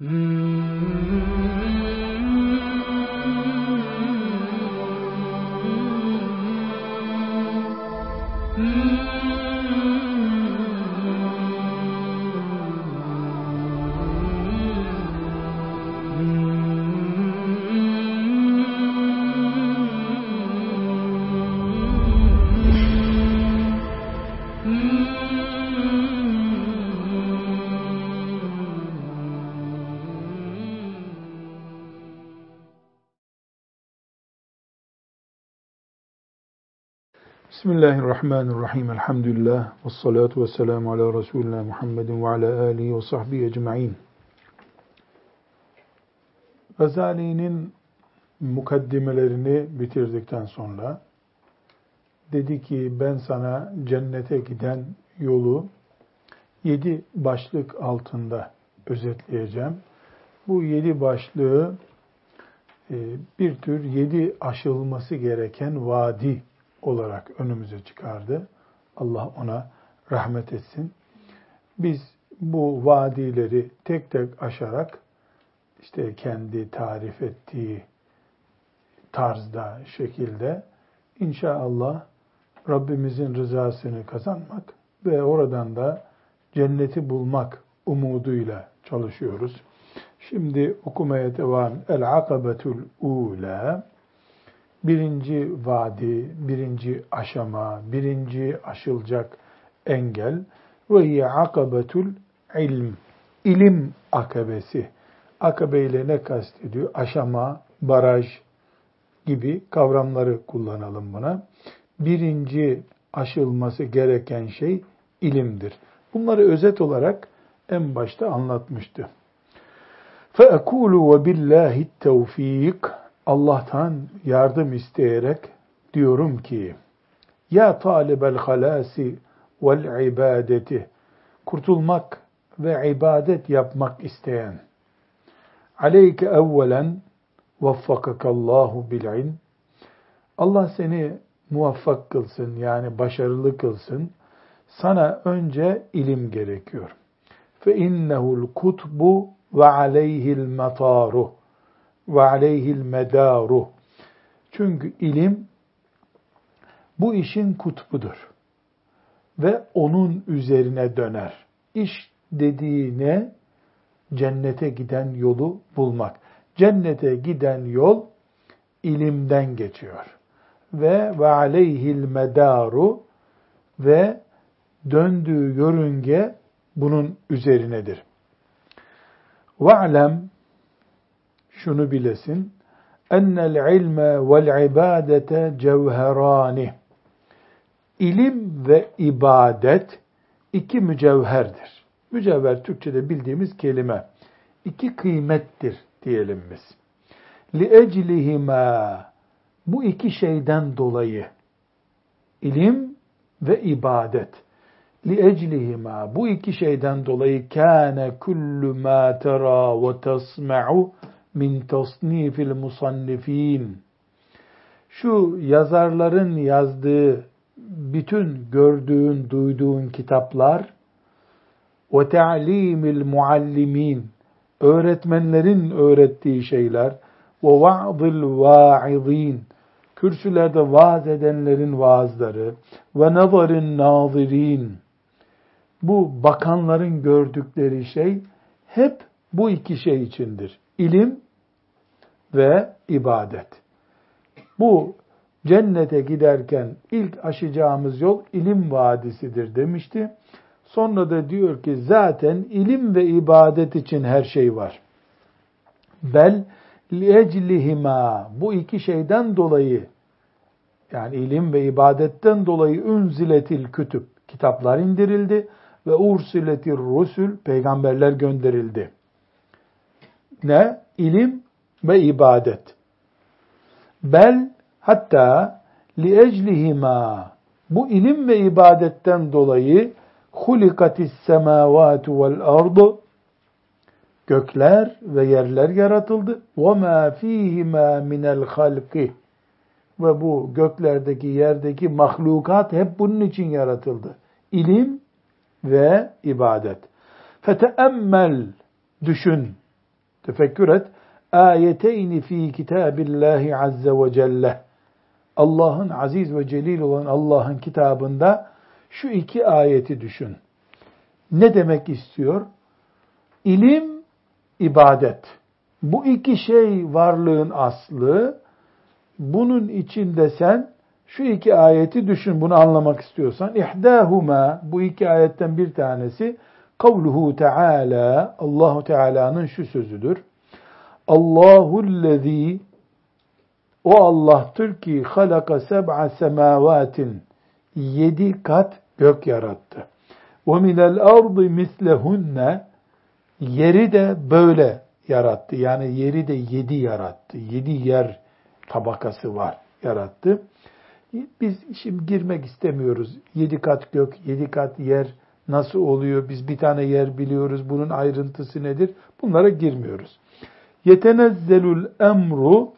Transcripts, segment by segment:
嗯。Bismillahirrahmanirrahim. Elhamdülillah. Ve salatu ve selamu ala Resulina Muhammedin ve ala alihi ve sahbihi ecma'in. Gazali'nin mukaddimelerini bitirdikten sonra dedi ki ben sana cennete giden yolu yedi başlık altında özetleyeceğim. Bu yedi başlığı e, bir tür yedi aşılması gereken vadi olarak önümüze çıkardı. Allah ona rahmet etsin. Biz bu vadileri tek tek aşarak işte kendi tarif ettiği tarzda, şekilde inşallah Rabbimizin rızasını kazanmak ve oradan da cenneti bulmak umuduyla çalışıyoruz. Şimdi okumaya devam. El-akabetul ula birinci vadi, birinci aşama, birinci aşılacak engel ve hiye akabetul ilm. İlim akabesi. Akabe ile ne kastediyor? Aşama, baraj gibi kavramları kullanalım buna. Birinci aşılması gereken şey ilimdir. Bunları özet olarak en başta anlatmıştı. فَأَكُولُ وَبِاللّٰهِ التَّوْف۪يقِ Allah'tan yardım isteyerek diyorum ki ya talibel halasi vel ibadeti kurtulmak ve ibadet yapmak isteyen aleyke evvelen vaffakakallahu bil ilm Allah seni muvaffak kılsın yani başarılı kılsın. Sana önce ilim gerekiyor. Fe innehu'l kutbu ve aleyhi'l mataru ve aleyhil medaru. Çünkü ilim bu işin kutbudur ve onun üzerine döner. İş dediğine cennete giden yolu bulmak. Cennete giden yol ilimden geçiyor. Ve ve aleyhil medaru ve döndüğü yörünge bunun üzerinedir. Ve'lem şunu bilesin. Ennel ilme vel ibadete cevherani. İlim ve ibadet iki mücevherdir. Mücevher Türkçe'de bildiğimiz kelime. İki kıymettir diyelim biz. Eclihima bu iki şeyden dolayı ilim ve ibadet eclihima bu iki şeyden dolayı kullu mâ tera ve tasma'u min tasnifil musannifin. Şu yazarların yazdığı bütün gördüğün, duyduğun kitaplar ve ta'limil muallimin öğretmenlerin öğrettiği şeyler ve va'dil va'izin kürsülerde vaaz edenlerin vaazları ve nazarin nazirin bu bakanların gördükleri şey hep bu iki şey içindir. İlim ve ibadet. Bu cennete giderken ilk aşacağımız yol ilim vadisidir demişti. Sonra da diyor ki zaten ilim ve ibadet için her şey var. Bel lieclihima bu iki şeyden dolayı yani ilim ve ibadetten dolayı ünziletil kütüb kitaplar indirildi ve ursiletir rusul peygamberler gönderildi. Ne? İlim ve ibadet. Bel hatta li eclihima bu ilim ve ibadetten dolayı hulikatis semavatu vel ardu gökler ve yerler yaratıldı. Ve ma fihima minel halqi ve bu göklerdeki yerdeki mahlukat hep bunun için yaratıldı. İlim ve ibadet. Feteemmel düşün Tefekkür et. Ayeteyni fi kitabillahi azze ve celle. Allah'ın aziz ve celil olan Allah'ın kitabında şu iki ayeti düşün. Ne demek istiyor? İlim, ibadet. Bu iki şey varlığın aslı. Bunun içinde sen şu iki ayeti düşün bunu anlamak istiyorsan. İhdâhuma bu iki ayetten bir tanesi kavluhu Teala Allahu Teala'nın şu sözüdür. Allahu'llezî o Allah'tır ki halaka seb'a semavatin yedi kat gök yarattı. Ve minel ardı mislehunne yeri de böyle yarattı. Yani yeri de yedi yarattı. Yedi yer tabakası var yarattı. Biz şimdi girmek istemiyoruz. Yedi kat gök, yedi kat yer nasıl oluyor? Biz bir tane yer biliyoruz. Bunun ayrıntısı nedir? Bunlara girmiyoruz Yetenezzelul emru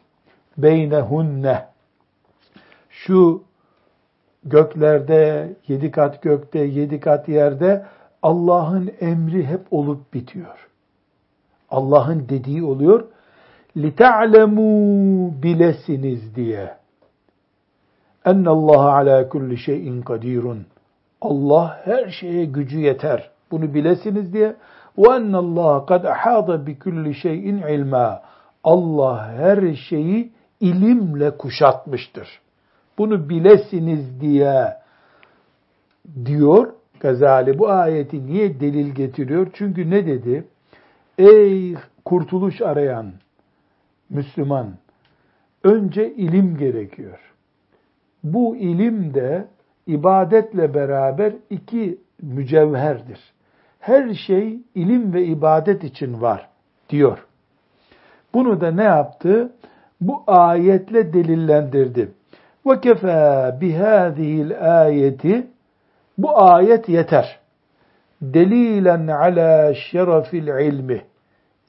beynehunne. Şu göklerde, yedi kat gökte, yedi kat yerde Allah'ın emri hep olup bitiyor. Allah'ın dediği oluyor. لِتَعْلَمُوا bilesiniz diye. اَنَّ اللّٰهَ عَلَى كُلِّ شَيْءٍ قَد۪يرٌ Allah her şeye gücü yeter. Bunu bilesiniz diye. وَاَنَّ اللّٰهَ قَدْ اَحَاضَ بِكُلِّ شَيْءٍ عِلْمًا Allah her şeyi ilimle kuşatmıştır. Bunu bilesiniz diye diyor Gazali. Bu ayeti niye delil getiriyor? Çünkü ne dedi? Ey kurtuluş arayan Müslüman, önce ilim gerekiyor. Bu ilim de ibadetle beraber iki mücevherdir. Her şey ilim ve ibadet için var diyor. Bunu da ne yaptı? Bu ayetle delillendirdi. Ve kefa bihâzihil ayeti bu ayet yeter. Delilen ala şerefil ilmi.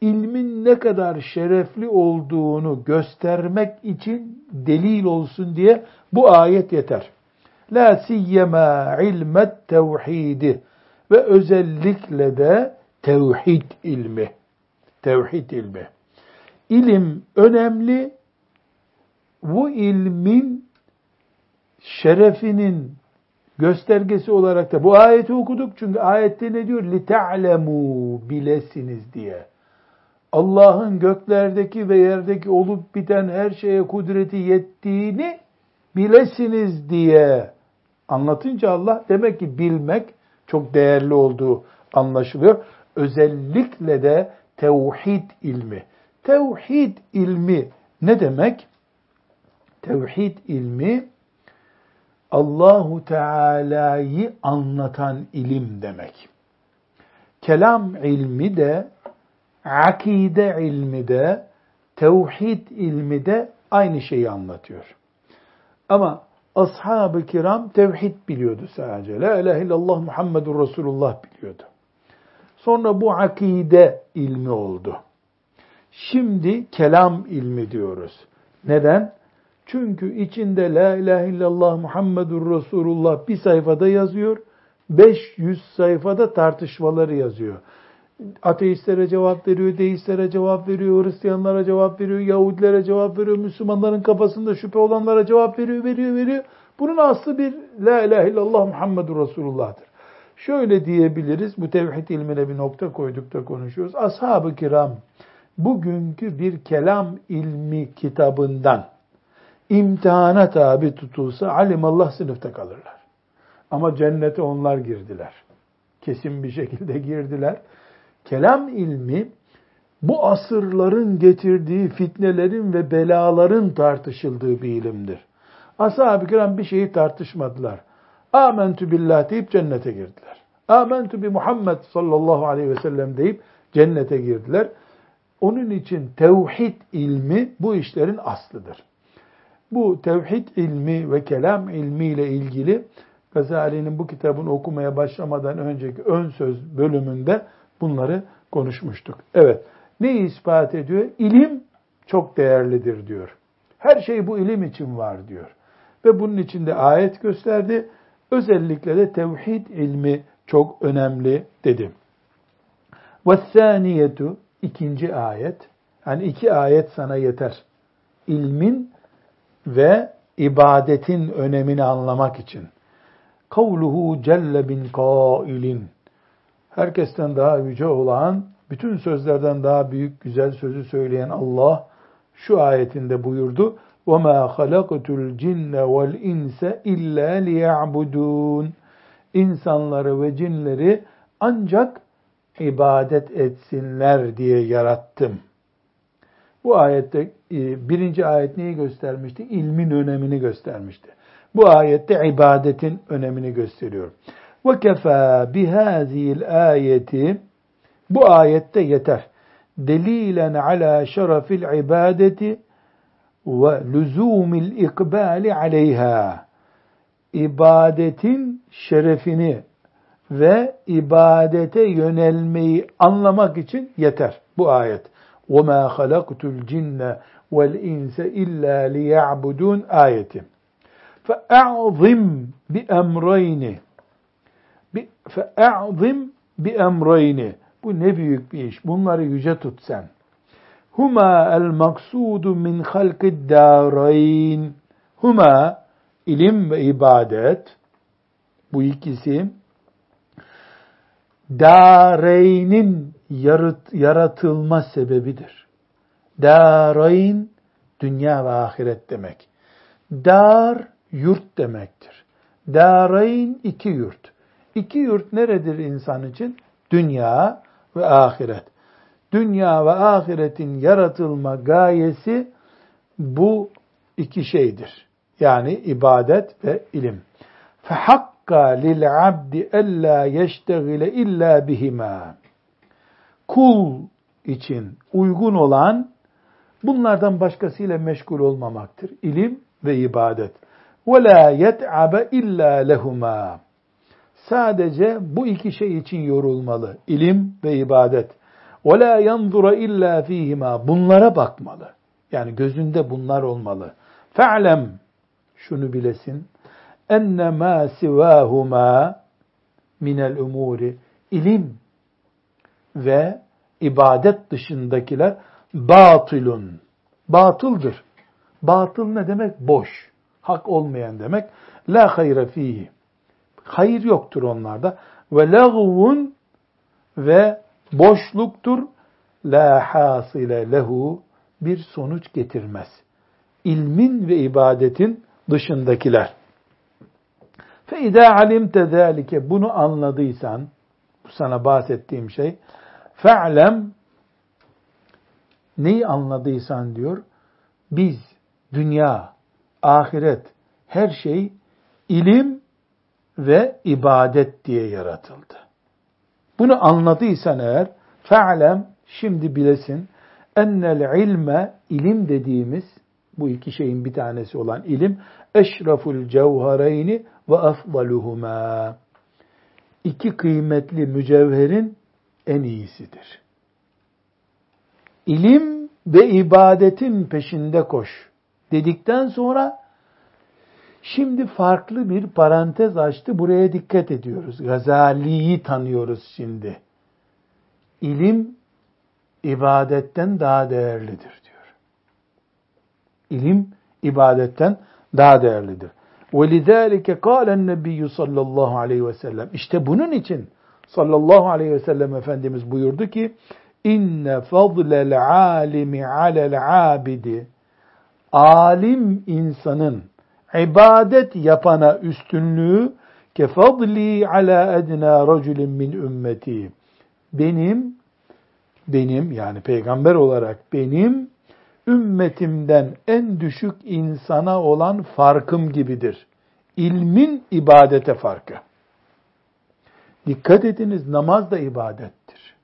İlmin ne kadar şerefli olduğunu göstermek için delil olsun diye bu ayet yeter. La siyyema ilmet tevhidi ve özellikle de tevhid ilmi. Tevhid ilmi. İlim önemli. Bu ilmin şerefinin göstergesi olarak da bu ayeti okuduk. Çünkü ayette ne diyor? لِتَعْلَمُوا bilesiniz diye. Allah'ın göklerdeki ve yerdeki olup biten her şeye kudreti yettiğini bilesiniz diye anlatınca Allah demek ki bilmek çok değerli olduğu anlaşılıyor. Özellikle de tevhid ilmi. Tevhid ilmi ne demek? Tevhid ilmi Allahu Teala'yı anlatan ilim demek. Kelam ilmi de, akide ilmi de, tevhid ilmi de aynı şeyi anlatıyor. Ama ashab-ı kiram tevhid biliyordu sadece. La ilahe illallah Muhammedur Resulullah biliyordu. Sonra bu akide ilmi oldu. Şimdi kelam ilmi diyoruz. Neden? Çünkü içinde La ilahe illallah Muhammedur Resulullah bir sayfada yazıyor. 500 sayfada tartışmaları yazıyor. Ateistlere cevap veriyor, deistlere cevap veriyor, Hristiyanlara cevap veriyor, Yahudilere cevap veriyor, Müslümanların kafasında şüphe olanlara cevap veriyor, veriyor, veriyor. Bunun aslı bir La ilahe illallah Muhammedur Resulullah'tır. Şöyle diyebiliriz, bu tevhid ilmine bir nokta koyduk da konuşuyoruz. Ashab-ı kiram bugünkü bir kelam ilmi kitabından imtihana tabi tutulsa alimallah sınıfta kalırlar. Ama cennete onlar girdiler. Kesin bir şekilde girdiler. Kelam ilmi bu asırların getirdiği fitnelerin ve belaların tartışıldığı bir ilimdir. Ashab-ı kiram bir şeyi tartışmadılar. Amentu billah deyip cennete girdiler. Amentu bi Muhammed sallallahu aleyhi ve sellem deyip cennete girdiler. Onun için tevhid ilmi bu işlerin aslıdır. Bu tevhid ilmi ve kelam ilmi ile ilgili Gazali'nin bu kitabını okumaya başlamadan önceki ön söz bölümünde bunları konuşmuştuk. Evet, neyi ispat ediyor? İlim çok değerlidir diyor. Her şey bu ilim için var diyor. Ve bunun içinde ayet gösterdi. Özellikle de tevhid ilmi çok önemli dedi. وَالثَّانِيَةُ ikinci ayet. Yani iki ayet sana yeter. İlmin ve ibadetin önemini anlamak için. Kavluhu celle bin kailin. Herkesten daha yüce olan, bütün sözlerden daha büyük güzel sözü söyleyen Allah şu ayetinde buyurdu. وَمَا خَلَقْتُ الْجِنَّ وَالْاِنْسَ اِلَّا لِيَعْبُدُونَ İnsanları ve cinleri ancak ibadet etsinler diye yarattım. Bu ayette e, birinci ayet neyi göstermişti? İlmin önemini göstermişti. Bu ayette ibadetin önemini gösteriyor. Ve kefa bihazil ayeti bu ayette yeter. Delilen ala şerefil ibadeti ve lüzumil ikbali aleyha. İbadetin şerefini ve ibadete yönelmeyi anlamak için yeter bu ayet. وَمَا خَلَقْتُ الْجِنَّ وَالْاِنْسَ اِلَّا لِيَعْبُدُونَ ayeti. فَاَعْظِمْ بِأَمْرَيْنِ fe'a'zim bi emreyni. Bu ne büyük bir iş. Bunları yüce tut sen. Huma el maksudu min halkid darayn. Huma ilim ve ibadet. Bu ikisi dareynin yarat, yaratılma sebebidir. Darayn dünya ve ahiret demek. Dar yurt demektir. Darayn iki yurt. İki yurt neredir insan için? Dünya ve ahiret. Dünya ve ahiretin yaratılma gayesi bu iki şeydir. Yani ibadet ve ilim. Lil abdi ella yeştegile illa bihima. Kul için uygun olan bunlardan başkasıyla meşgul olmamaktır. İlim ve ibadet. La yet'abe illa lehuma. Sadece bu iki şey için yorulmalı. İlim ve ibadet. La yanzura illa fihima. Bunlara bakmalı. Yani gözünde bunlar olmalı. Fe'lem şunu bilesin. Enne ma sivahuma minel umuri ilim ve ibadet dışındakiler batılun. Batıldır. Batıl ne demek? Boş. Hak olmayan demek. La hayre fihi. Hayır yoktur onlarda. Ve lagvun ve boşluktur. La hasile lehu bir sonuç getirmez. İlmin ve ibadetin dışındakiler. İdâ alimte zâlike bunu anladıysan, bu sana bahsettiğim şey, fe'lem neyi anladıysan diyor, biz dünya, ahiret, her şey ilim ve ibadet diye yaratıldı. Bunu anladıysan eğer, fe'lem şimdi bilesin, ennel ilme, ilim dediğimiz, bu iki şeyin bir tanesi olan ilim, eşraful cevhereyni ve afdaluhuma. İki kıymetli mücevherin en iyisidir. İlim ve ibadetin peşinde koş dedikten sonra şimdi farklı bir parantez açtı. Buraya dikkat ediyoruz. Gazali'yi tanıyoruz şimdi. İlim ibadetten daha değerlidir diyor. İlim ibadetten daha değerlidir. وَلِذَٰلِكَ قَالَ النَّبِيُّ sallallahu aleyhi ve sellem. İşte bunun için sallallahu aleyhi ve sellem Efendimiz buyurdu ki inne fadlel alimi alel abidi alim insanın ibadet yapana üstünlüğü kefadli ala edna raculin min ümmeti benim benim yani peygamber olarak benim ümmetimden en düşük insana olan farkım gibidir. İlmin ibadete farkı. Dikkat ediniz namaz da ibadettir.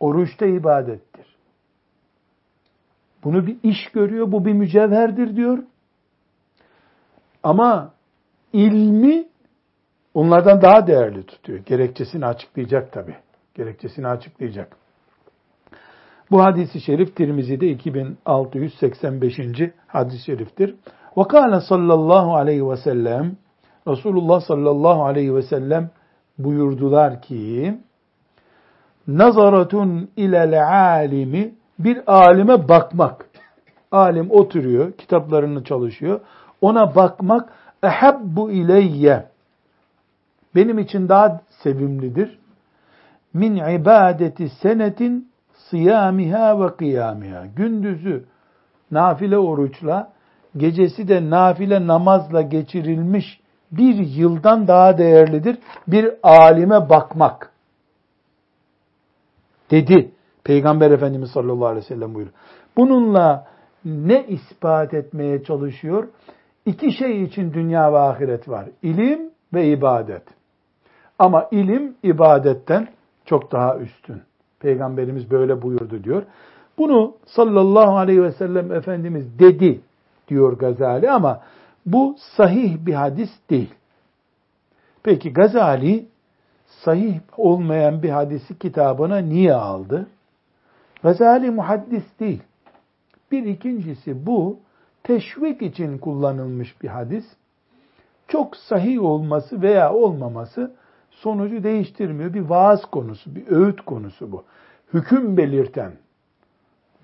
Oruç da ibadettir. Bunu bir iş görüyor, bu bir mücevherdir diyor. Ama ilmi onlardan daha değerli tutuyor. Gerekçesini açıklayacak tabi. Gerekçesini açıklayacak. Bu hadisi şerif Tirmizi'de 2685. hadis-i şeriftir. Kâle sallallahu aleyhi ve sellem Resulullah sallallahu aleyhi ve sellem buyurdular ki nazaratun ilel alimi bir alime bakmak. Alim oturuyor, kitaplarını çalışıyor. Ona bakmak ehabbu ileyye benim için daha sevimlidir. Min ibadeti senetin siyamiha ve kıyamiha. Gündüzü nafile oruçla, gecesi de nafile namazla geçirilmiş bir yıldan daha değerlidir. Bir alime bakmak. Dedi Peygamber Efendimiz sallallahu aleyhi ve sellem buyuruyor. Bununla ne ispat etmeye çalışıyor? İki şey için dünya ve ahiret var. İlim ve ibadet. Ama ilim ibadetten çok daha üstün. Peygamberimiz böyle buyurdu diyor. Bunu sallallahu aleyhi ve sellem Efendimiz dedi diyor Gazali ama bu sahih bir hadis değil. Peki Gazali sahih olmayan bir hadisi kitabına niye aldı? Gazali muhaddis değil. Bir ikincisi bu teşvik için kullanılmış bir hadis. Çok sahih olması veya olmaması sonucu değiştirmiyor. Bir vaaz konusu, bir öğüt konusu bu. Hüküm belirten,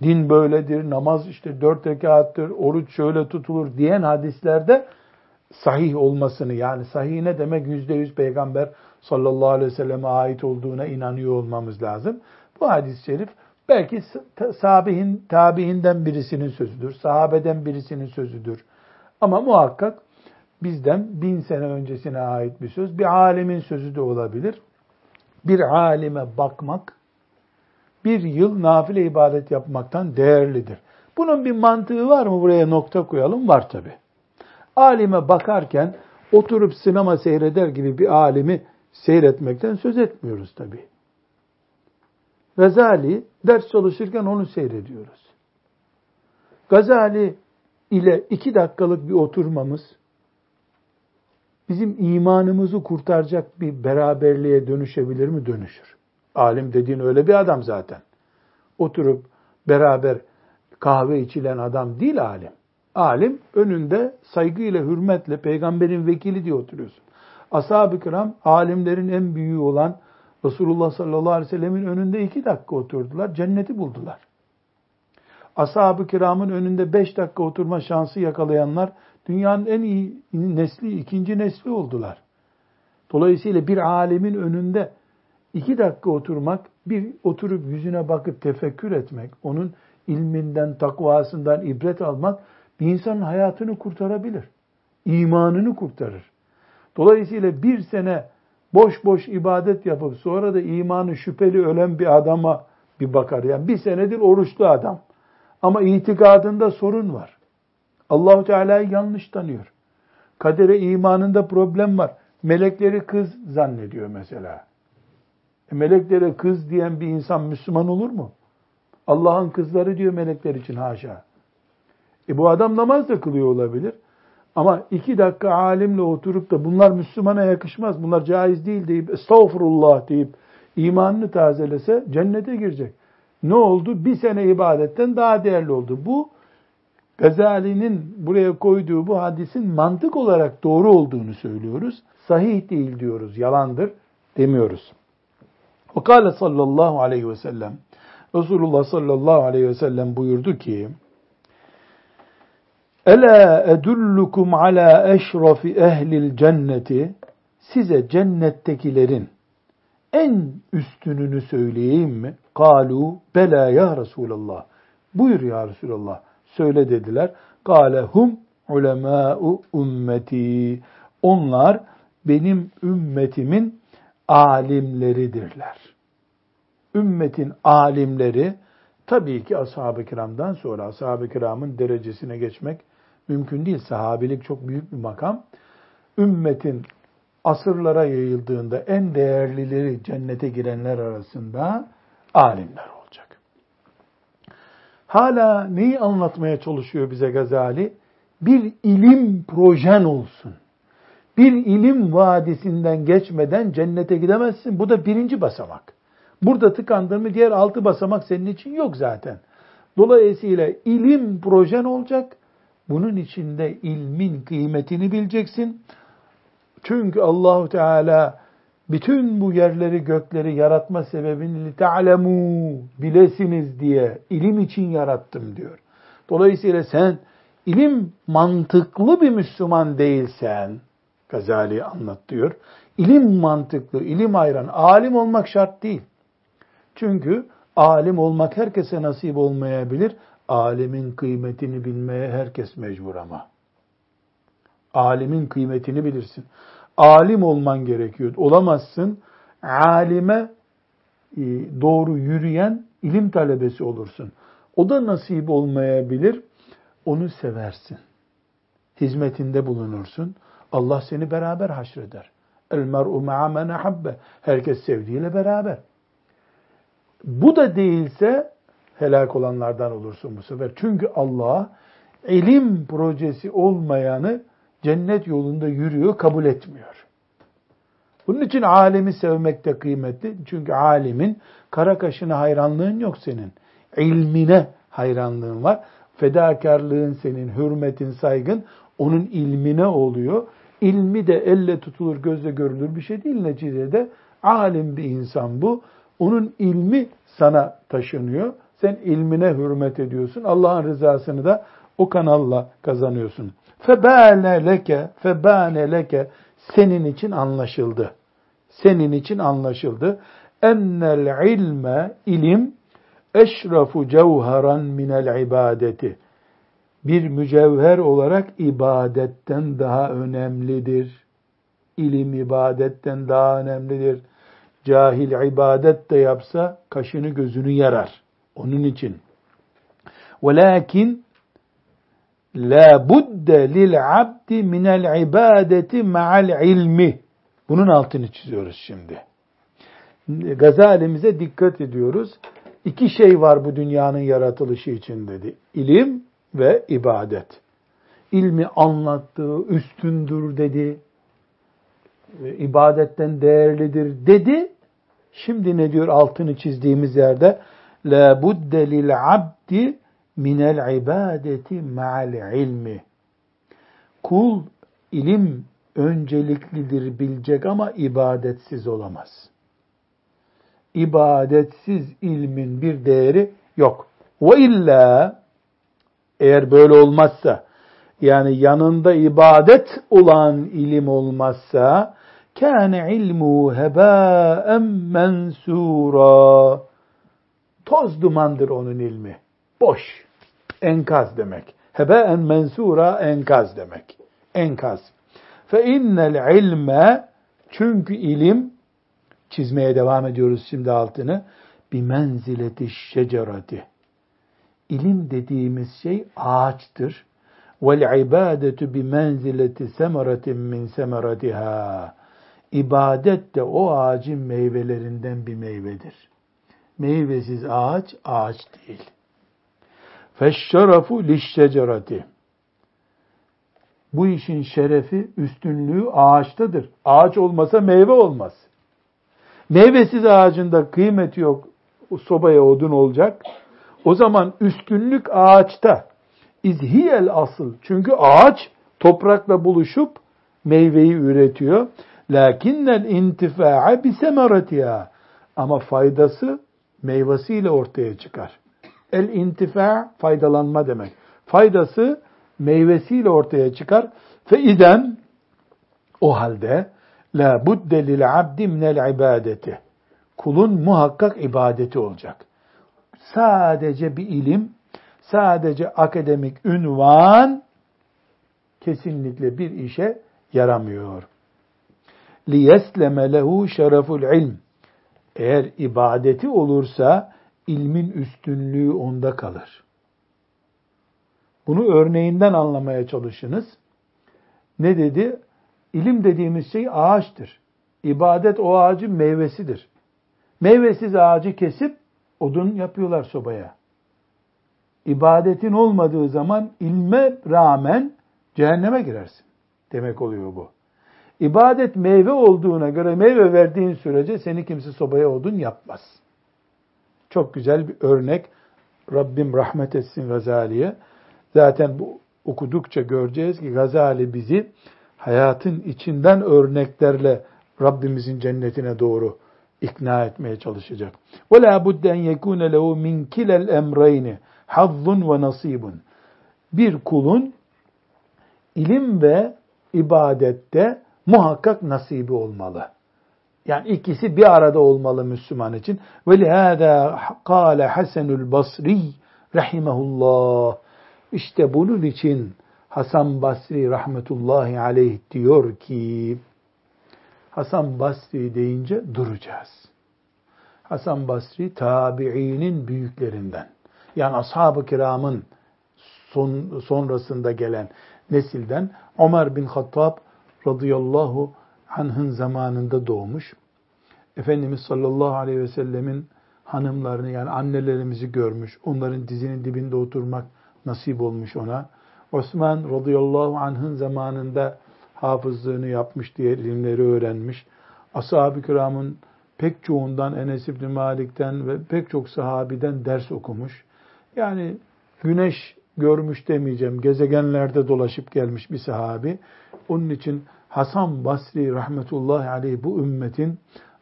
din böyledir, namaz işte dört rekattır, oruç şöyle tutulur diyen hadislerde sahih olmasını yani sahih ne demek yüzde yüz peygamber sallallahu aleyhi ve selleme ait olduğuna inanıyor olmamız lazım. Bu hadis-i şerif belki sahabihin, tabiinden birisinin sözüdür, sahabeden birisinin sözüdür. Ama muhakkak bizden bin sene öncesine ait bir söz. Bir alimin sözü de olabilir. Bir alime bakmak, bir yıl nafile ibadet yapmaktan değerlidir. Bunun bir mantığı var mı? Buraya nokta koyalım. Var tabi. Alime bakarken oturup sinema seyreder gibi bir alimi seyretmekten söz etmiyoruz tabi. Gazali ders çalışırken onu seyrediyoruz. Gazali ile iki dakikalık bir oturmamız bizim imanımızı kurtaracak bir beraberliğe dönüşebilir mi? Dönüşür. Alim dediğin öyle bir adam zaten. Oturup beraber kahve içilen adam değil alim. Alim önünde saygıyla, hürmetle peygamberin vekili diye oturuyorsun. Ashab-ı kiram alimlerin en büyüğü olan Resulullah sallallahu aleyhi ve sellemin önünde iki dakika oturdular. Cenneti buldular. Ashab-ı kiramın önünde beş dakika oturma şansı yakalayanlar dünyanın en iyi nesli, ikinci nesli oldular. Dolayısıyla bir alemin önünde iki dakika oturmak, bir oturup yüzüne bakıp tefekkür etmek, onun ilminden, takvasından ibret almak bir insanın hayatını kurtarabilir. İmanını kurtarır. Dolayısıyla bir sene boş boş ibadet yapıp sonra da imanı şüpheli ölen bir adama bir bakar. Yani bir senedir oruçlu adam. Ama itikadında sorun var. Allahu Teala'yı yanlış tanıyor. Kadere imanında problem var. Melekleri kız zannediyor mesela. E meleklere kız diyen bir insan Müslüman olur mu? Allah'ın kızları diyor melekler için haşa. E bu adam namaz da kılıyor olabilir. Ama iki dakika alimle oturup da bunlar Müslümana yakışmaz, bunlar caiz değil deyip estağfurullah deyip imanını tazelese cennete girecek. Ne oldu? Bir sene ibadetten daha değerli oldu. Bu Gazali'nin buraya koyduğu bu hadisin mantık olarak doğru olduğunu söylüyoruz. Sahih değil diyoruz, yalandır demiyoruz. O kâle sallallahu aleyhi ve sellem, Resulullah sallallahu aleyhi ve sellem buyurdu ki, Ela edullukum ala eşrafi ehlil cenneti, size cennettekilerin en üstününü söyleyeyim mi? Kalu bela ya Resulallah. Buyur ya Resulallah söyle dediler. Kale hum ulemâ'u ümmeti. Onlar benim ümmetimin alimleridirler. Ümmetin alimleri tabii ki ashab-ı kiramdan sonra ashab-ı kiramın derecesine geçmek mümkün değil. Sahabilik çok büyük bir makam. Ümmetin asırlara yayıldığında en değerlileri cennete girenler arasında alimler Hala neyi anlatmaya çalışıyor bize Gazali? Bir ilim projen olsun. Bir ilim vadisinden geçmeden cennete gidemezsin. Bu da birinci basamak. Burada tıkandın mı diğer altı basamak senin için yok zaten. Dolayısıyla ilim projen olacak. Bunun içinde ilmin kıymetini bileceksin. Çünkü Allahu Teala bütün bu yerleri gökleri yaratma sebebini ta'lemu bilesiniz diye ilim için yarattım diyor. Dolayısıyla sen ilim mantıklı bir Müslüman değilsen, Gazali anlat diyor. İlim mantıklı, ilim ayran, alim olmak şart değil. Çünkü alim olmak herkese nasip olmayabilir. Alimin kıymetini bilmeye herkes mecbur ama. Alimin kıymetini bilirsin. Alim olman gerekiyor. Olamazsın. Alime e, doğru yürüyen ilim talebesi olursun. O da nasip olmayabilir. Onu seversin. Hizmetinde bulunursun. Allah seni beraber haşreder. El mer'u ma'a men. Herkes sevdiğiyle beraber. Bu da değilse helak olanlardan olursun bu sefer. Çünkü Allah ilim projesi olmayanı cennet yolunda yürüyor, kabul etmiyor. Bunun için alemi sevmek de kıymetli. Çünkü alimin kara kaşına hayranlığın yok senin. İlmine hayranlığın var. Fedakarlığın senin, hürmetin, saygın onun ilmine oluyor. İlmi de elle tutulur, gözle görülür bir şey değil neticede. Alim bir insan bu. Onun ilmi sana taşınıyor. Sen ilmine hürmet ediyorsun. Allah'ın rızasını da o kanalla kazanıyorsun. Febâne leke, febâne leke senin için anlaşıldı. Senin için anlaşıldı. Ennel ilme, ilim, eşrafu cevheran minel ibadeti. Bir mücevher olarak ibadetten daha önemlidir. İlim ibadetten daha önemlidir. Cahil ibadet de yapsa kaşını gözünü yarar. Onun için. Velakin la budde lil abdi minel ibadeti ma'al ilmi. Bunun altını çiziyoruz şimdi. Gazalimize dikkat ediyoruz. İki şey var bu dünyanın yaratılışı için dedi. İlim ve ibadet. İlmi anlattığı üstündür dedi. İbadetten değerlidir dedi. Şimdi ne diyor altını çizdiğimiz yerde? La budde lil abdi minel ibadeti ma'al ilmi. Kul ilim önceliklidir bilecek ama ibadetsiz olamaz. İbadetsiz ilmin bir değeri yok. Ve illa eğer böyle olmazsa yani yanında ibadet olan ilim olmazsa kâne ilmu hebâen mensûrâ toz dumandır onun ilmi. Boş. Enkaz demek. Hebâen mensûrâ enkaz demek. Enkaz. Fe innel ilme çünkü ilim çizmeye devam ediyoruz şimdi altını. Bir menzileti şecerati. İlim dediğimiz şey ağaçtır. Vel ibadetu bi menzileti semeratin min semeratiha. İbadet de o ağacın meyvelerinden bir meyvedir. Meyvesiz ağaç ağaç değil. Feşşerafu lişşecerati. Bu işin şerefi, üstünlüğü ağaçtadır. Ağaç olmasa meyve olmaz. Meyvesiz ağacında kıymeti yok. O sobaya odun olacak. O zaman üstünlük ağaçta. İzhiyel asıl. Çünkü ağaç toprakla buluşup meyveyi üretiyor. Lakinnel intifa'a bi semeratiha. Ama faydası meyvesiyle ortaya çıkar. El intifa faydalanma demek. Faydası meyvesiyle ortaya çıkar. Fe iden o halde la budde lil abdi minel ibadeti. Kulun muhakkak ibadeti olacak. Sadece bir ilim, sadece akademik ünvan kesinlikle bir işe yaramıyor. لِيَسْلَمَ lehu şereful ilm. eğer ibadeti olursa ilmin üstünlüğü onda kalır. Bunu örneğinden anlamaya çalışınız. Ne dedi? İlim dediğimiz şey ağaçtır. İbadet o ağacın meyvesidir. Meyvesiz ağacı kesip odun yapıyorlar sobaya. İbadetin olmadığı zaman ilme rağmen cehenneme girersin. Demek oluyor bu. İbadet meyve olduğuna göre meyve verdiğin sürece seni kimse sobaya odun yapmaz. Çok güzel bir örnek. Rabbim rahmet etsin Gazali'ye. Zaten bu okudukça göreceğiz ki Gazali bizi hayatın içinden örneklerle Rabbimizin cennetine doğru ikna etmeye çalışacak. وَلَا بُدَّ اَنْ يَكُونَ لَهُ مِنْ كِلَ الْاَمْرَيْنِ حَظٌّ وَنَصِيبٌ Bir kulun ilim ve ibadette muhakkak nasibi olmalı. Yani ikisi bir arada olmalı Müslüman için. Ve lihâdâ kâle Hasanul Basri rahimehullah. İşte bunun için Hasan Basri rahmetullahi aleyh diyor ki Hasan Basri deyince duracağız. Hasan Basri tabiinin büyüklerinden. Yani ashab-ı kiramın son, sonrasında gelen nesilden Ömer bin Hattab radıyallahu anh'ın zamanında doğmuş. Efendimiz sallallahu aleyhi ve sellemin hanımlarını yani annelerimizi görmüş. Onların dizinin dibinde oturmak nasip olmuş ona. Osman radıyallahu anh'ın zamanında hafızlığını yapmış, diğer ilimleri öğrenmiş. Ashab-ı kiramın pek çoğundan Enes İbni Malik'ten ve pek çok sahabiden ders okumuş. Yani güneş görmüş demeyeceğim, gezegenlerde dolaşıp gelmiş bir sahabi. Onun için Hasan Basri rahmetullahi aleyh bu ümmetin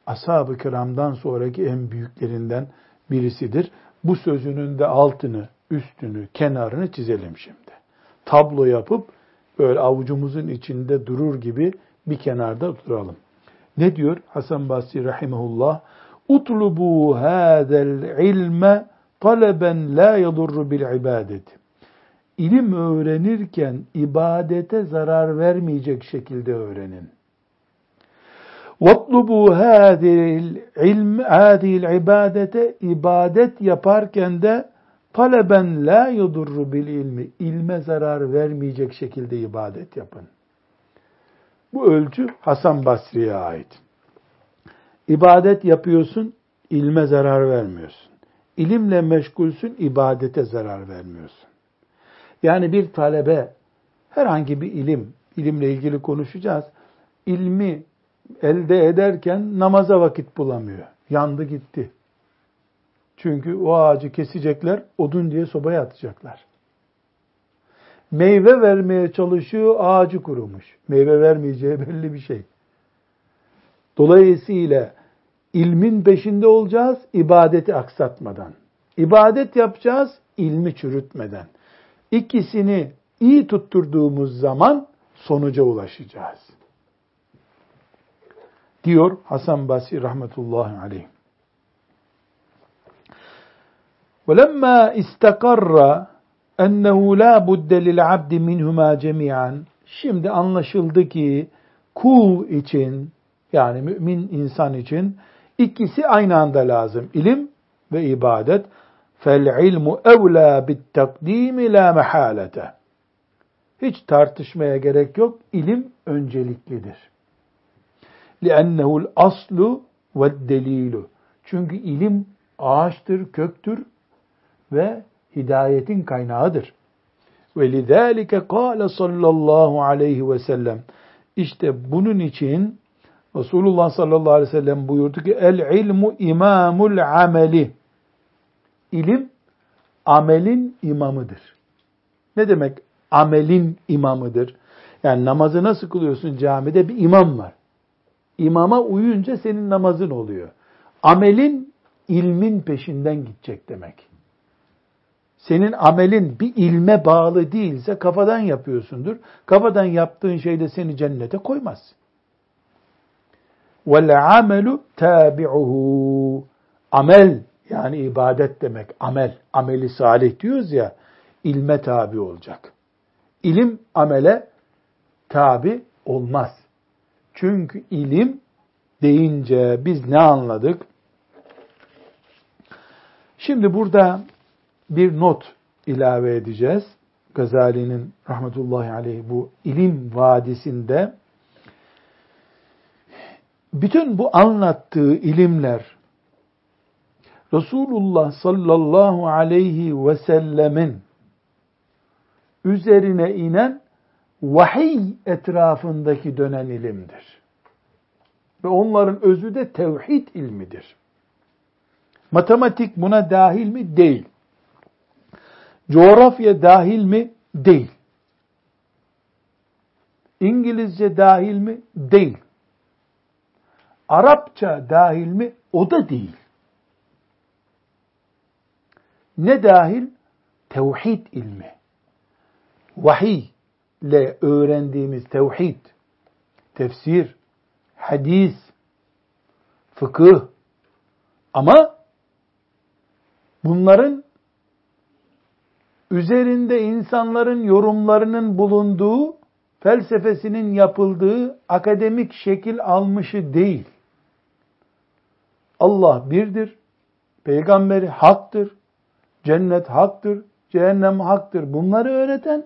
ashab-ı kiramdan sonraki en büyüklerinden birisidir. Bu sözünün de altını, üstünü, kenarını çizelim şimdi. Tablo yapıp böyle avucumuzun içinde durur gibi bir kenarda duralım. Ne diyor Hasan Basri rahimehullah? Utlubu hadel ilme taleben la yadurru bil ibadeti ilim öğrenirken ibadete zarar vermeyecek şekilde öğrenin. وَطْلُبُوا هَذِهِ الْعِلْمِ هَذِهِ الْعِبَادَةَ ibadet yaparken de taleben la yudurru bil ilmi ilme zarar vermeyecek şekilde ibadet yapın. Bu ölçü Hasan Basri'ye ait. İbadet yapıyorsun, ilme zarar vermiyorsun. İlimle meşgulsün, ibadete zarar vermiyorsun. Yani bir talebe herhangi bir ilim, ilimle ilgili konuşacağız. İlmi elde ederken namaza vakit bulamıyor. Yandı gitti. Çünkü o ağacı kesecekler, odun diye sobaya atacaklar. Meyve vermeye çalışıyor, ağacı kurumuş. Meyve vermeyeceği belli bir şey. Dolayısıyla ilmin peşinde olacağız, ibadeti aksatmadan. İbadet yapacağız, ilmi çürütmeden. İkisini iyi tutturduğumuz zaman sonuca ulaşacağız. Diyor Hasan Basri rahmetullahi aleyh. وَلَمَّا اِسْتَقَرَّ اَنَّهُ لَا بُدَّ لِلْعَبْدِ مِنْهُمَا جَمِيعًا Şimdi anlaşıldı ki kul için yani mümin insan için ikisi aynı anda lazım. İlim ve ibadet. فَالْعِلْمُ اَوْلَى بِالتَّقْد۪يمِ لَا مَحَالَةً Hiç tartışmaya gerek yok. İlim önceliklidir. لِأَنَّهُ الْأَصْلُ وَالدَّل۪يلُ Çünkü ilim ağaçtır, köktür ve hidayetin kaynağıdır. وَلِذَٰلِكَ قَالَ sallallahu aleyhi ve sellem İşte bunun için Resulullah sallallahu aleyhi ve sellem buyurdu ki el ilmu imamul ameli İlim amelin imamıdır. Ne demek amelin imamıdır? Yani namazı nasıl kılıyorsun camide? Bir imam var. İmama uyunca senin namazın oluyor. Amelin ilmin peşinden gidecek demek. Senin amelin bir ilme bağlı değilse kafadan yapıyorsundur. Kafadan yaptığın şey de seni cennete koymaz. Vel amelu. Amel yani ibadet demek, amel, ameli salih diyoruz ya, ilme tabi olacak. İlim amele tabi olmaz. Çünkü ilim deyince biz ne anladık? Şimdi burada bir not ilave edeceğiz. Gazali'nin rahmetullahi aleyh bu ilim vadisinde bütün bu anlattığı ilimler Resulullah sallallahu aleyhi ve sellemin üzerine inen vahiy etrafındaki dönen ilimdir. Ve onların özü de tevhid ilmidir. Matematik buna dahil mi? Değil. Coğrafya dahil mi? Değil. İngilizce dahil mi? Değil. Arapça dahil mi? O da değil. Ne dahil? Tevhid ilmi. Vahiy ile öğrendiğimiz tevhid, tefsir, hadis, fıkıh ama bunların üzerinde insanların yorumlarının bulunduğu, felsefesinin yapıldığı akademik şekil almışı değil. Allah birdir, peygamberi haktır, cennet haktır, cehennem haktır. Bunları öğreten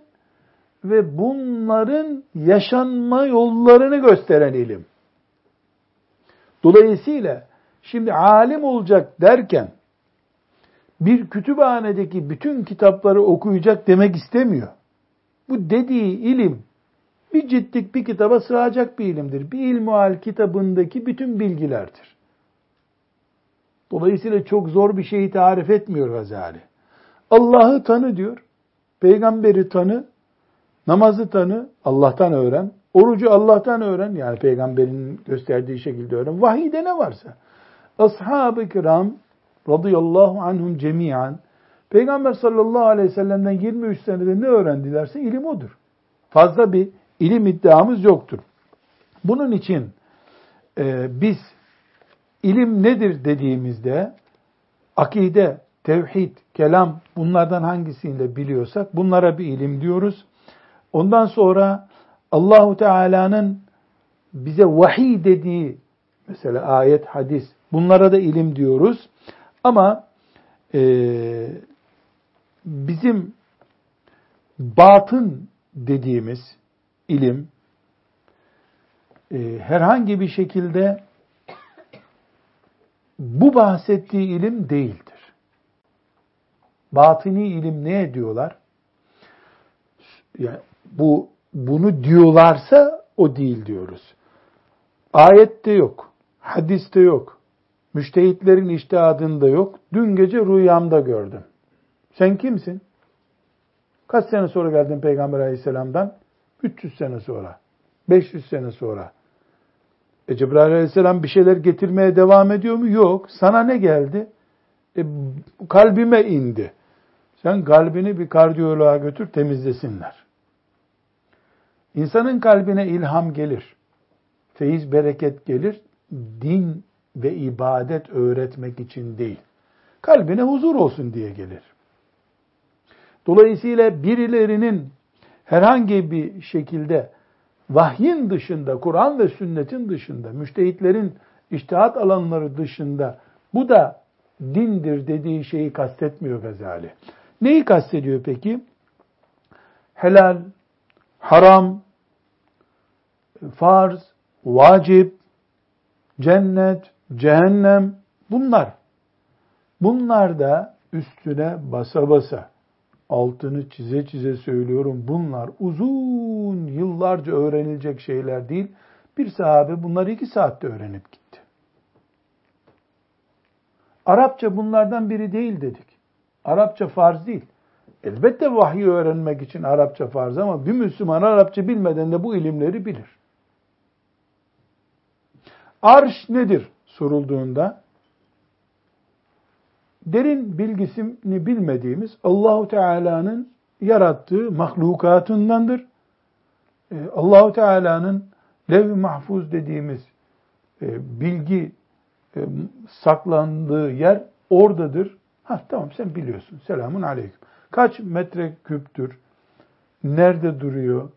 ve bunların yaşanma yollarını gösteren ilim. Dolayısıyla şimdi alim olacak derken bir kütüphanedeki bütün kitapları okuyacak demek istemiyor. Bu dediği ilim bir ciddik bir kitaba sığacak bir ilimdir. Bir ilmuhal kitabındaki bütün bilgilerdir. Dolayısıyla çok zor bir şeyi tarif etmiyor Gazali. Allah'ı tanı diyor. Peygamberi tanı. Namazı tanı. Allah'tan öğren. Orucu Allah'tan öğren. Yani peygamberin gösterdiği şekilde öğren. Vahide ne varsa. Ashab-ı kiram radıyallahu anhum cemiyen Peygamber sallallahu aleyhi ve sellem'den 23 senede ne öğrendilerse ilim odur. Fazla bir ilim iddiamız yoktur. Bunun için e, biz ilim nedir dediğimizde akide, tevhid, kelam bunlardan hangisini biliyorsak bunlara bir ilim diyoruz. Ondan sonra Allahu Teala'nın bize vahiy dediği mesela ayet, hadis bunlara da ilim diyoruz. Ama e, bizim batın dediğimiz ilim e, herhangi bir şekilde bu bahsettiği ilim değildir. Batini ilim ne diyorlar? Yani bu bunu diyorlarsa o değil diyoruz. Ayette yok, hadiste yok, müştehitlerin iştihadında yok. Dün gece rüyamda gördüm. Sen kimsin? Kaç sene sonra geldin Peygamber aleyhisselamdan? 300 sene sonra, 500 sene sonra. E Cebrail aleyhisselam bir şeyler getirmeye devam ediyor mu? Yok. Sana ne geldi? E, kalbime indi. Sen kalbini bir kardiyoloğa götür temizlesinler. İnsanın kalbine ilham gelir. Feyiz, bereket gelir. Din ve ibadet öğretmek için değil. Kalbine huzur olsun diye gelir. Dolayısıyla birilerinin herhangi bir şekilde vahyin dışında, Kur'an ve sünnetin dışında, müştehitlerin iştihat alanları dışında bu da dindir dediği şeyi kastetmiyor Gazali. Neyi kastediyor peki? Helal, haram, farz, vacip, cennet, cehennem bunlar. Bunlar da üstüne basa basa altını çize çize söylüyorum. Bunlar uzun yıllarca öğrenilecek şeyler değil. Bir sahabe bunları iki saatte öğrenip gitti. Arapça bunlardan biri değil dedik. Arapça farz değil. Elbette vahiy öğrenmek için Arapça farz ama bir Müslüman Arapça bilmeden de bu ilimleri bilir. Arş nedir sorulduğunda derin bilgisini bilmediğimiz Allahu Teala'nın yarattığı mahlukatındandır. Ee, Allahu Teala'nın lev mahfuz dediğimiz e, bilgi e, saklandığı yer oradadır. Ha tamam sen biliyorsun. Selamun aleyküm. Kaç metre küptür? Nerede duruyor?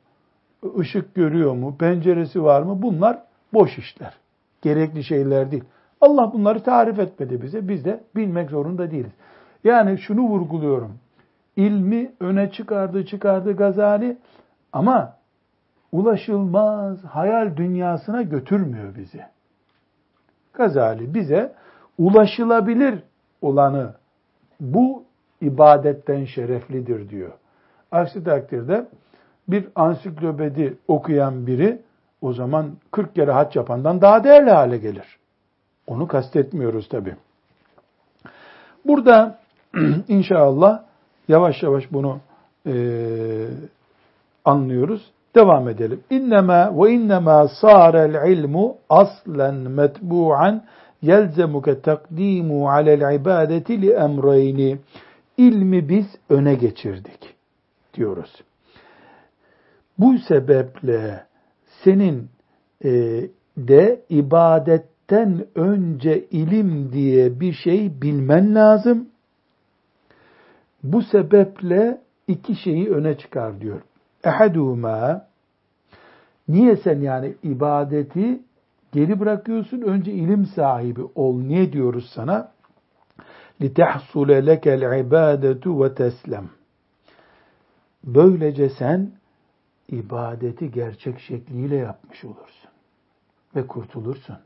Işık görüyor mu? Penceresi var mı? Bunlar boş işler. Gerekli şeyler değil. Allah bunları tarif etmedi bize. Biz de bilmek zorunda değiliz. Yani şunu vurguluyorum. İlmi öne çıkardı çıkardı Gazali ama ulaşılmaz hayal dünyasına götürmüyor bizi. Gazali bize ulaşılabilir olanı bu ibadetten şereflidir diyor. Aksi takdirde bir ansiklopedi okuyan biri o zaman 40 kere haç yapandan daha değerli hale gelir. Onu kastetmiyoruz tabi. Burada inşallah yavaş yavaş bunu e, anlıyoruz. Devam edelim. İnnema ve innema sârel ilmu aslen metbu'an takdimu alel ibadeti li emreyni. İlmi biz öne geçirdik diyoruz. Bu sebeple senin e, de ibadetten önce ilim diye bir şey bilmen lazım. Bu sebeple iki şeyi öne çıkar diyor. Ehaduma Niye sen yani ibadeti geri bırakıyorsun? Önce ilim sahibi ol. Niye diyoruz sana? لِتَحْصُلَ لَكَ الْعِبَادَةُ وَتَسْلَمْ Böylece sen ibadeti gerçek şekliyle yapmış olursun ve kurtulursun.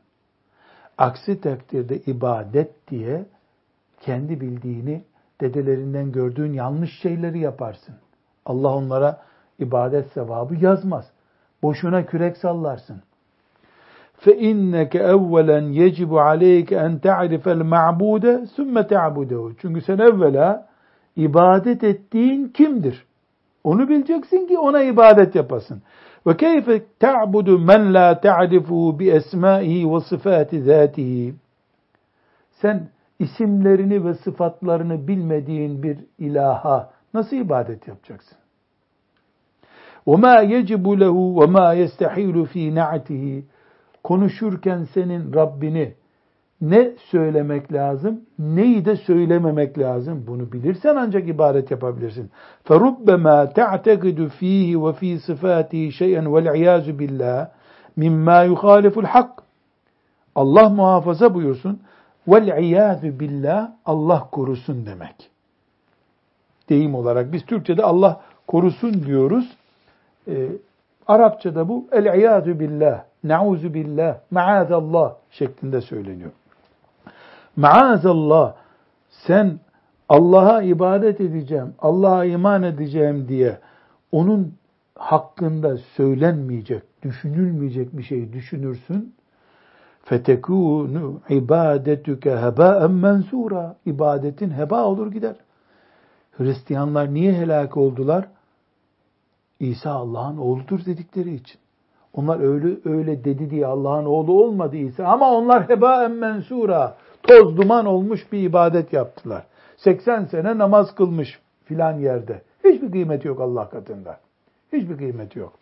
Aksi takdirde ibadet diye kendi bildiğini dedelerinden gördüğün yanlış şeyleri yaparsın. Allah onlara ibadet sevabı yazmaz. Boşuna kürek sallarsın. فَاِنَّكَ اَوَّلًا يَجِبُ عَلَيْكَ اَنْ تَعْرِفَ الْمَعْبُودَ ثُمَّ تَعْبُدَهُ Çünkü sen evvela ibadet ettiğin kimdir? Onu bileceksin ki ona ibadet yapasın. Ve keyfe ta'budu men la ta'rifu bi esmaihi ve sıfati zatihi. Sen isimlerini ve sıfatlarını bilmediğin bir ilaha nasıl ibadet yapacaksın? وَمَا يَجِبُ لَهُ وَمَا يَسْتَحِيلُ ف۪ي نَعْتِهِ Konuşurken senin Rabbini ne söylemek lazım, neyi de söylememek lazım. Bunu bilirsen ancak ibaret yapabilirsin. فَرُبَّمَا تَعْتَقِدُ ف۪يهِ وَف۪ي صِفَاتِهِ شَيْئًا وَالْعِيَازُ بِاللّٰهِ مِمَّا يُخَالِفُ الْحَقِّ Allah muhafaza buyursun. وَالْعِيَازُ billah Allah korusun demek. Deyim olarak biz Türkçe'de Allah korusun diyoruz. Ee, Arapçada bu el-iyadu billah, nauzu billah, maazallah şeklinde söyleniyor. Maazallah sen Allah'a ibadet edeceğim, Allah'a iman edeceğim diye onun hakkında söylenmeyecek, düşünülmeyecek bir şey düşünürsün. Fetekunu ibadetüke hebâen mensura. İbadetin heba olur gider. Hristiyanlar niye helak oldular? İsa Allah'ın oğludur dedikleri için. Onlar öyle öyle dedi diye Allah'ın oğlu olmadı İsa ama onlar heba mensura toz duman olmuş bir ibadet yaptılar. 80 sene namaz kılmış filan yerde. Hiçbir kıymeti yok Allah katında. Hiçbir kıymeti yok.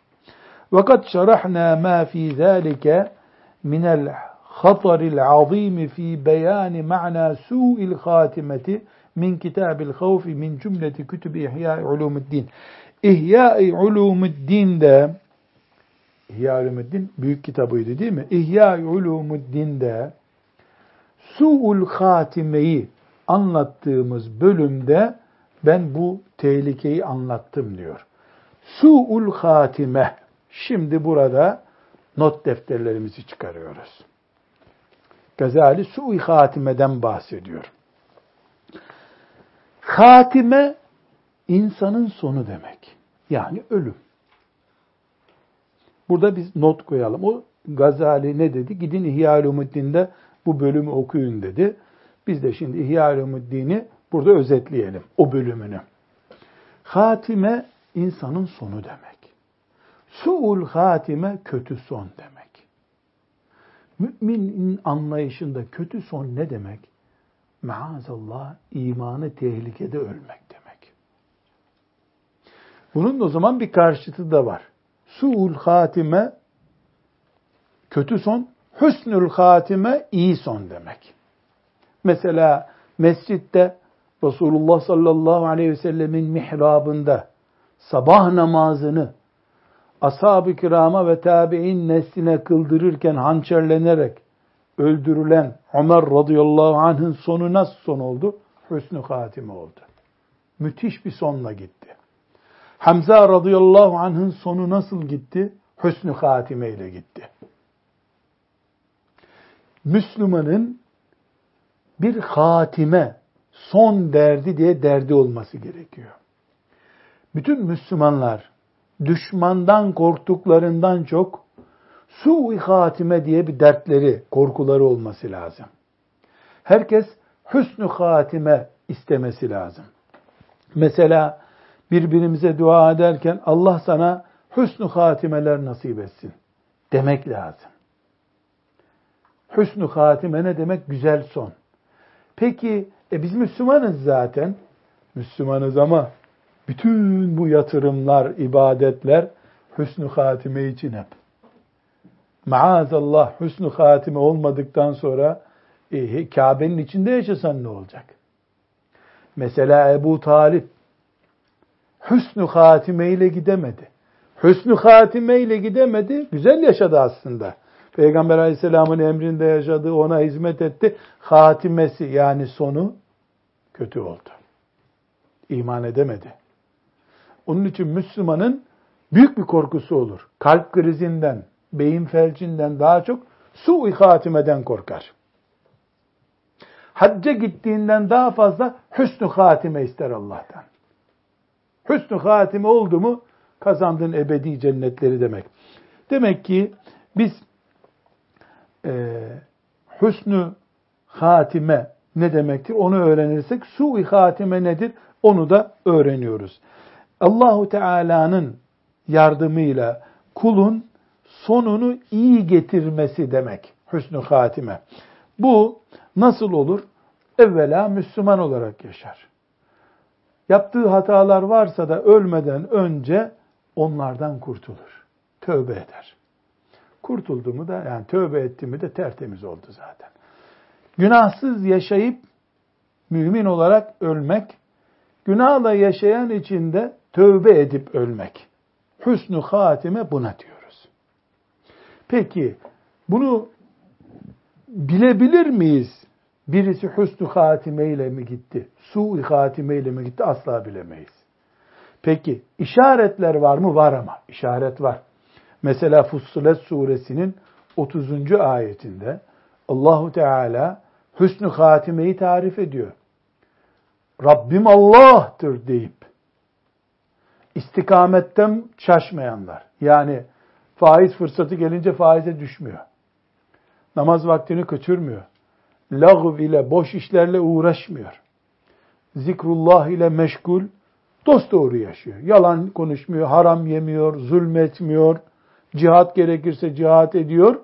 Vakat şerahna ma fi zalike minel hataril azim fi beyan ma'na su'il hatimeti min kitabil havfi min cümleti kütüb ihya ulumuddin. İhya-i Ulumuddin'de İhya Ulumuddin büyük kitabıydı değil mi? İhya-i Ulumuddin'de Su'ul Hatime'yi anlattığımız bölümde ben bu tehlikeyi anlattım diyor. Su'ul Hatime. Şimdi burada not defterlerimizi çıkarıyoruz. Gazali Su'ul Hatime'den bahsediyor. Hatime insanın sonu demek. Yani ölüm. Burada biz not koyalım. O Gazali ne dedi? Gidin İhya-ül bu bölümü okuyun dedi. Biz de şimdi İhya-ül burada özetleyelim o bölümünü. Hatime insanın sonu demek. Su'ul hatime kötü son demek. Müminin anlayışında kötü son ne demek? Maazallah imanı tehlikede ölmek demek. Bunun o zaman bir karşıtı da var. Su'ul hatime kötü son, hüsnül hatime iyi son demek. Mesela mescitte Resulullah sallallahu aleyhi ve sellemin mihrabında sabah namazını ashab-ı kirama ve tabi'in nesline kıldırırken hançerlenerek öldürülen Ömer radıyallahu anh'ın sonu nasıl son oldu? Hüsnü hatime oldu. Müthiş bir sonla gitti. Hamza radıyallahu anh'ın sonu nasıl gitti? Hüsnü hatime ile gitti. Müslümanın bir hatime, son derdi diye derdi olması gerekiyor. Bütün Müslümanlar düşmandan korktuklarından çok su hatime diye bir dertleri, korkuları olması lazım. Herkes hüsnü hatime istemesi lazım. Mesela birbirimize dua ederken Allah sana hüsnü hatimeler nasip etsin demek lazım. Hüsnü hatime ne demek? Güzel son. Peki e biz Müslümanız zaten. Müslümanız ama bütün bu yatırımlar, ibadetler hüsnü hatime için hep. Maazallah hüsnü hatime olmadıktan sonra e, Kabe'nin içinde yaşasan ne olacak? Mesela Ebu Talip hüsnü hatime ile gidemedi. Hüsnü hatime ile gidemedi, güzel yaşadı aslında. Peygamber aleyhisselamın emrinde yaşadı, ona hizmet etti. Hatimesi yani sonu kötü oldu. İman edemedi. Onun için Müslümanın büyük bir korkusu olur. Kalp krizinden, beyin felcinden daha çok su-i hatimeden korkar. Hacca gittiğinden daha fazla hüsnü hatime ister Allah'tan. Hüsnü hatime oldu mu kazandığın ebedi cennetleri demek. Demek ki biz e, hüsnü hatime ne demektir onu öğrenirsek su-i hatime nedir onu da öğreniyoruz. Allahu Teala'nın yardımıyla kulun sonunu iyi getirmesi demek hüsnü hatime. Bu nasıl olur? Evvela Müslüman olarak yaşar. Yaptığı hatalar varsa da ölmeden önce onlardan kurtulur. Tövbe eder. Kurtuldu mu da yani tövbe etti mi de tertemiz oldu zaten. Günahsız yaşayıp mümin olarak ölmek, günahla yaşayan içinde tövbe edip ölmek. Hüsnü hatime buna diyoruz. Peki bunu bilebilir miyiz? Birisi hüsnü hatime ile mi gitti? Su-i hatime ile mi gitti? Asla bilemeyiz. Peki işaretler var mı? Var ama işaret var. Mesela Fussilet suresinin 30. ayetinde Allahu Teala hüsnü hatimeyi tarif ediyor. Rabbim Allah'tır deyip istikametten şaşmayanlar. Yani faiz fırsatı gelince faize düşmüyor. Namaz vaktini kaçırmıyor. Lağv ile boş işlerle uğraşmıyor. Zikrullah ile meşgul dost doğru yaşıyor. Yalan konuşmuyor, haram yemiyor, zulmetmiyor, cihat gerekirse cihat ediyor.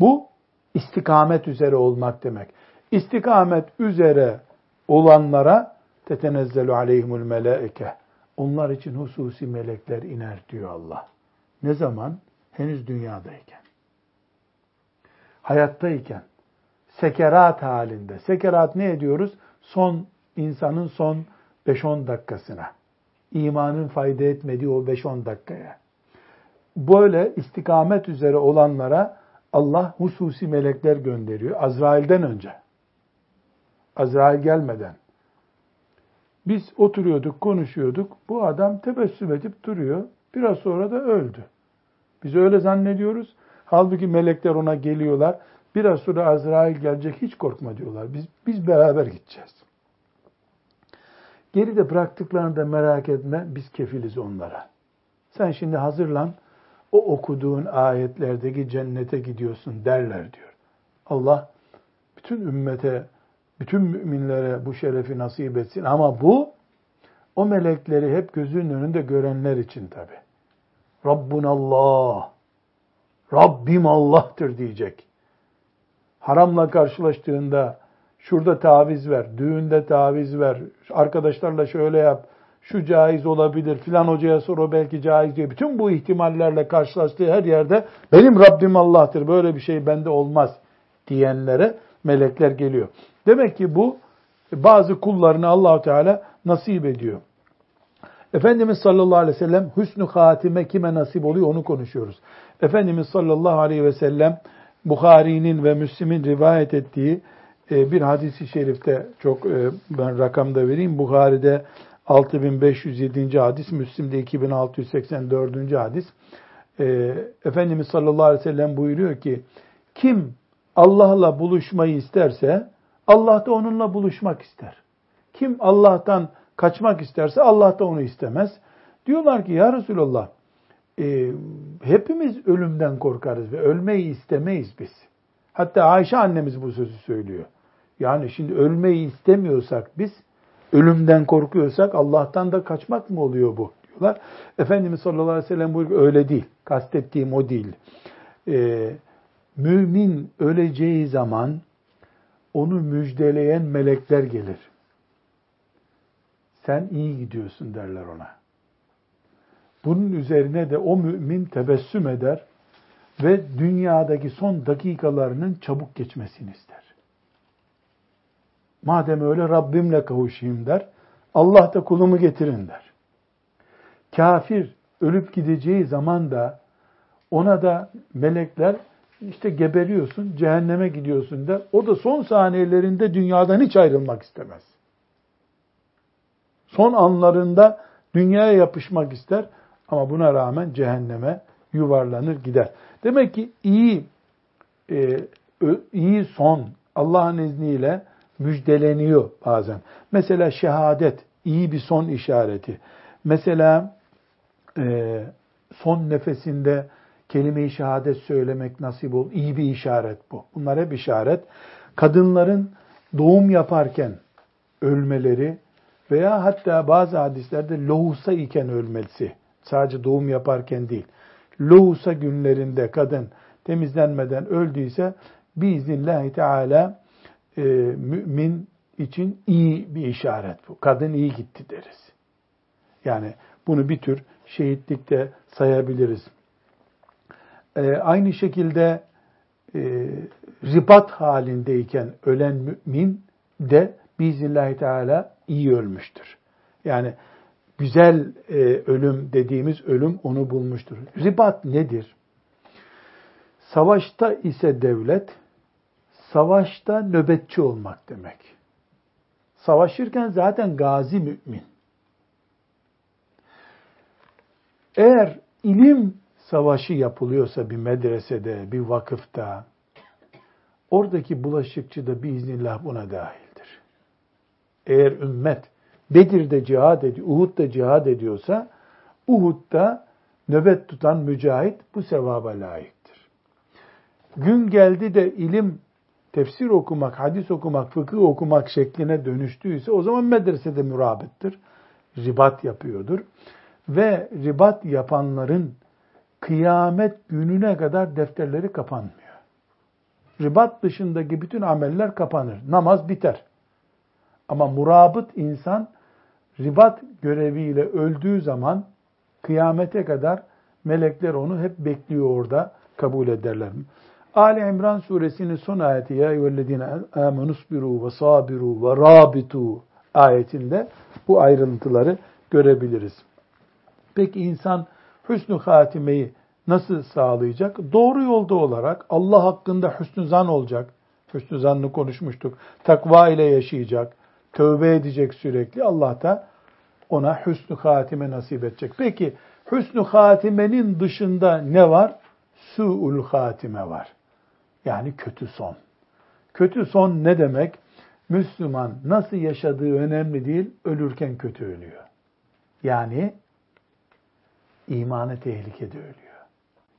Bu istikamet üzere olmak demek. İstikamet üzere olanlara tetenezzelu aleyhimul melaike. Onlar için hususi melekler iner diyor Allah. Ne zaman? Henüz dünyadayken. Hayattayken. Sekerat halinde. Sekerat ne ediyoruz? Son insanın son 5-10 dakikasına. İmanın fayda etmediği o 5-10 dakikaya. Böyle istikamet üzere olanlara Allah hususi melekler gönderiyor. Azrail'den önce. Azrail gelmeden. Biz oturuyorduk, konuşuyorduk. Bu adam tebessüm edip duruyor. Biraz sonra da öldü. Biz öyle zannediyoruz. Halbuki melekler ona geliyorlar. Biraz sonra Azrail gelecek hiç korkma diyorlar. Biz, biz beraber gideceğiz. Geride bıraktıklarını da merak etme. Biz kefiliz onlara. Sen şimdi hazırlan. O okuduğun ayetlerdeki cennete gidiyorsun derler diyor. Allah bütün ümmete, bütün müminlere bu şerefi nasip etsin. Ama bu o melekleri hep gözünün önünde görenler için tabi. Rabbun Allah. Rabbim Allah'tır diyecek. Haramla karşılaştığında şurada taviz ver, düğünde taviz ver, arkadaşlarla şöyle yap, şu caiz olabilir, filan hocaya sor o belki caiz diye. Bütün bu ihtimallerle karşılaştığı her yerde benim Rabbim Allah'tır, böyle bir şey bende olmaz diyenlere melekler geliyor. Demek ki bu bazı kullarını Allahu Teala nasip ediyor. Efendimiz sallallahu aleyhi ve sellem hüsnü hatime kime nasip oluyor onu konuşuyoruz. Efendimiz sallallahu aleyhi ve sellem Bukhari'nin ve Müslim'in rivayet ettiği e, bir hadisi şerifte çok e, ben rakamda vereyim. Bukhari'de 6507. hadis, Müslim'de 2684. hadis. E, Efendimiz sallallahu aleyhi ve sellem buyuruyor ki kim Allah'la buluşmayı isterse Allah da onunla buluşmak ister. Kim Allah'tan kaçmak isterse Allah da onu istemez. Diyorlar ki ya Resulallah e, hepimiz ölümden korkarız ve ölmeyi istemeyiz biz. Hatta Ayşe annemiz bu sözü söylüyor. Yani şimdi ölmeyi istemiyorsak biz, ölümden korkuyorsak Allah'tan da kaçmak mı oluyor bu? diyorlar. Efendimiz sallallahu aleyhi ve sellem buyuruyor öyle değil. Kastettiğim o değil. Ee, mümin öleceği zaman onu müjdeleyen melekler gelir. Sen iyi gidiyorsun derler ona. Bunun üzerine de o mümin tebessüm eder ve dünyadaki son dakikalarının çabuk geçmesini ister. Madem öyle Rabbimle kavuşayım der. Allah da kulumu getirin der. Kafir ölüp gideceği zaman da ona da melekler işte geberiyorsun, cehenneme gidiyorsun der. O da son saniyelerinde dünyadan hiç ayrılmak istemez. Son anlarında dünyaya yapışmak ister ama buna rağmen cehenneme yuvarlanır gider. Demek ki iyi e, iyi son Allah'ın izniyle müjdeleniyor bazen. Mesela şehadet iyi bir son işareti. Mesela e, son nefesinde kelime-i şehadet söylemek nasip ol. iyi bir işaret bu. Bunlar hep işaret. Kadınların doğum yaparken ölmeleri veya hatta bazı hadislerde lohusa iken ölmesi. Sadece doğum yaparken değil. Lohusa günlerinde kadın temizlenmeden öldüyse biiznillahü teala e, mümin için iyi bir işaret bu. Kadın iyi gitti deriz. Yani bunu bir tür şehitlikte sayabiliriz. E, aynı şekilde e, ribat halindeyken ölen mümin de biiznillahü teala iyi ölmüştür. Yani güzel e, ölüm dediğimiz ölüm onu bulmuştur. Ribat nedir? Savaşta ise devlet, savaşta nöbetçi olmak demek. Savaşırken zaten gazi mümin. Eğer ilim savaşı yapılıyorsa bir medresede, bir vakıfta, oradaki bulaşıkçı da biiznillah buna dahildir. Eğer ümmet Bedir'de cihad ediyor, Uhud'da cihad ediyorsa, Uhud'da nöbet tutan mücahit bu sevaba layıktır. Gün geldi de ilim, tefsir okumak, hadis okumak, fıkıh okumak şekline dönüştüyse o zaman medresede mürabittir. Ribat yapıyordur. Ve ribat yapanların kıyamet gününe kadar defterleri kapanmıyor. Ribat dışındaki bütün ameller kapanır. Namaz biter. Ama murabıt insan ribat göreviyle öldüğü zaman kıyamete kadar melekler onu hep bekliyor orada kabul ederler. Ali İmran suresinin son ayeti ya eyyühellezine amenusbiru ve sabiru ve rabitu ayetinde bu ayrıntıları görebiliriz. Peki insan hüsnü hatimeyi nasıl sağlayacak? Doğru yolda olarak Allah hakkında hüsnü zan olacak. Hüsnü zannı konuşmuştuk. Takva ile yaşayacak. Tövbe edecek sürekli. Allah da ona hüsnü hatime nasip edecek. Peki hüsnü hatimenin dışında ne var? Su'ul hatime var. Yani kötü son. Kötü son ne demek? Müslüman nasıl yaşadığı önemli değil, ölürken kötü ölüyor. Yani imanı tehlikede ölüyor.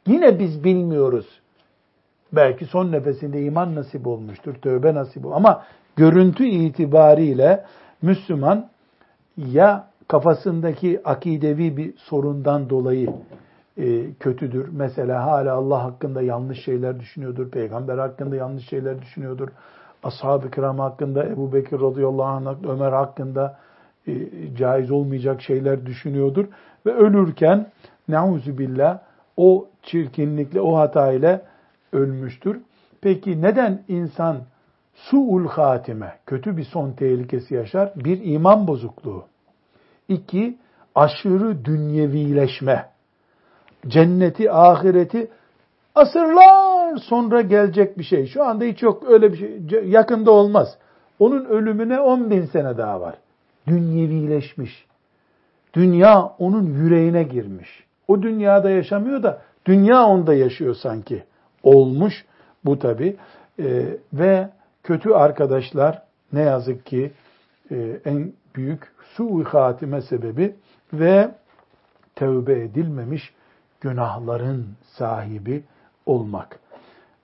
Yine biz bilmiyoruz. Belki son nefesinde iman nasip olmuştur, tövbe nasip olmuştur. Ama görüntü itibariyle Müslüman ya kafasındaki akidevi bir sorundan dolayı e, kötüdür. Mesela hala Allah hakkında yanlış şeyler düşünüyordur. Peygamber hakkında yanlış şeyler düşünüyordur. Ashab-ı kiram hakkında, Ebu Bekir radıyallahu anh, Ömer hakkında e, caiz olmayacak şeyler düşünüyordur. Ve ölürken billah o çirkinlikle, o hatayla ölmüştür. Peki neden insan suul hatime, kötü bir son tehlikesi yaşar? Bir iman bozukluğu. İki, aşırı dünyevileşme. Cenneti, ahireti asırlar sonra gelecek bir şey. Şu anda hiç yok öyle bir şey. Yakında olmaz. Onun ölümüne on bin sene daha var. Dünyevileşmiş. Dünya onun yüreğine girmiş. O dünyada yaşamıyor da dünya onda yaşıyor sanki. Olmuş bu tabi. Ee, ve kötü arkadaşlar ne yazık ki e, en büyük su hatime sebebi ve tevbe edilmemiş günahların sahibi olmak.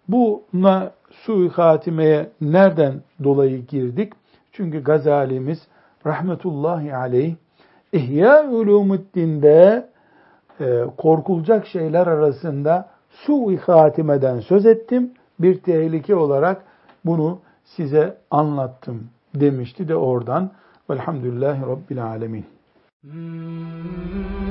Buna su hatimeye nereden dolayı girdik? Çünkü Gazalimiz rahmetullahi aleyh İhya Ulumuddin'de e, korkulacak şeyler arasında su-i hatimeden söz ettim. Bir tehlike olarak bunu size anlattım demişti de oradan. Velhamdülillahi Rabbil Alemin. Hmm.